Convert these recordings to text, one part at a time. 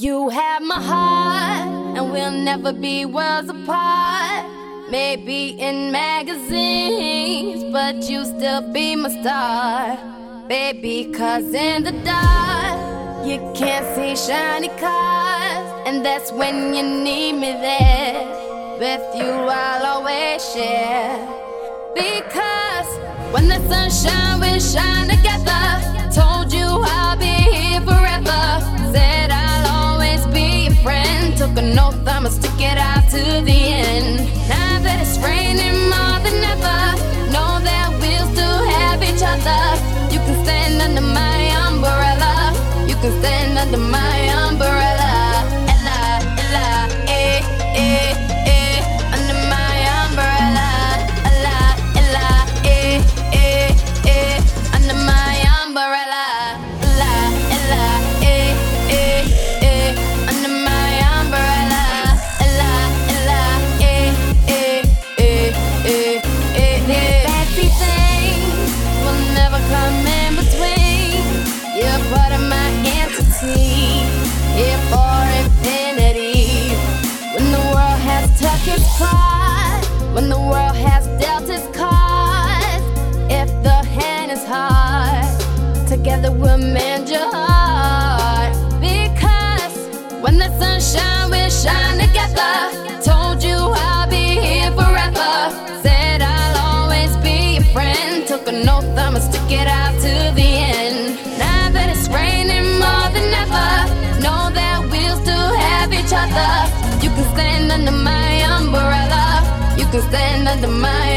You have my heart, and we'll never be worlds apart. Maybe in magazines, but you still be my star. Baby, cause in the dark, you can't see shiny cars. And that's when you need me there. With you, I'll always share. Because when the sun shines, we shine together. Together we'll mend your heart. Because when the sun shines, we shine together. Told you I'll be here forever. Said I'll always be your friend. Took an oath, I'ma stick it out to the end. Now that it's raining more than ever, know that we'll still have each other. You can stand under my umbrella. You can stand under my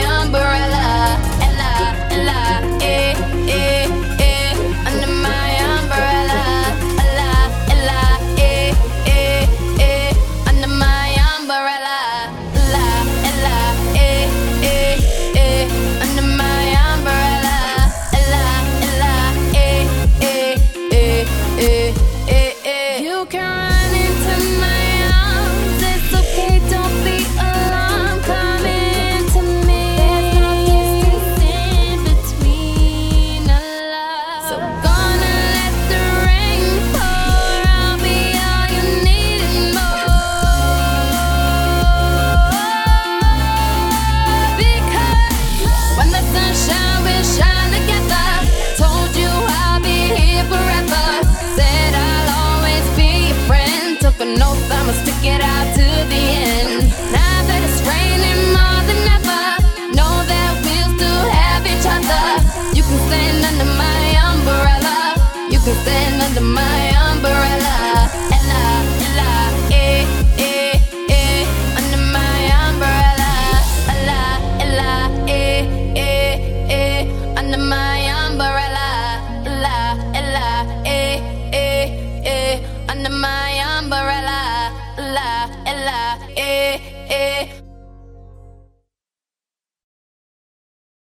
supposed to get out.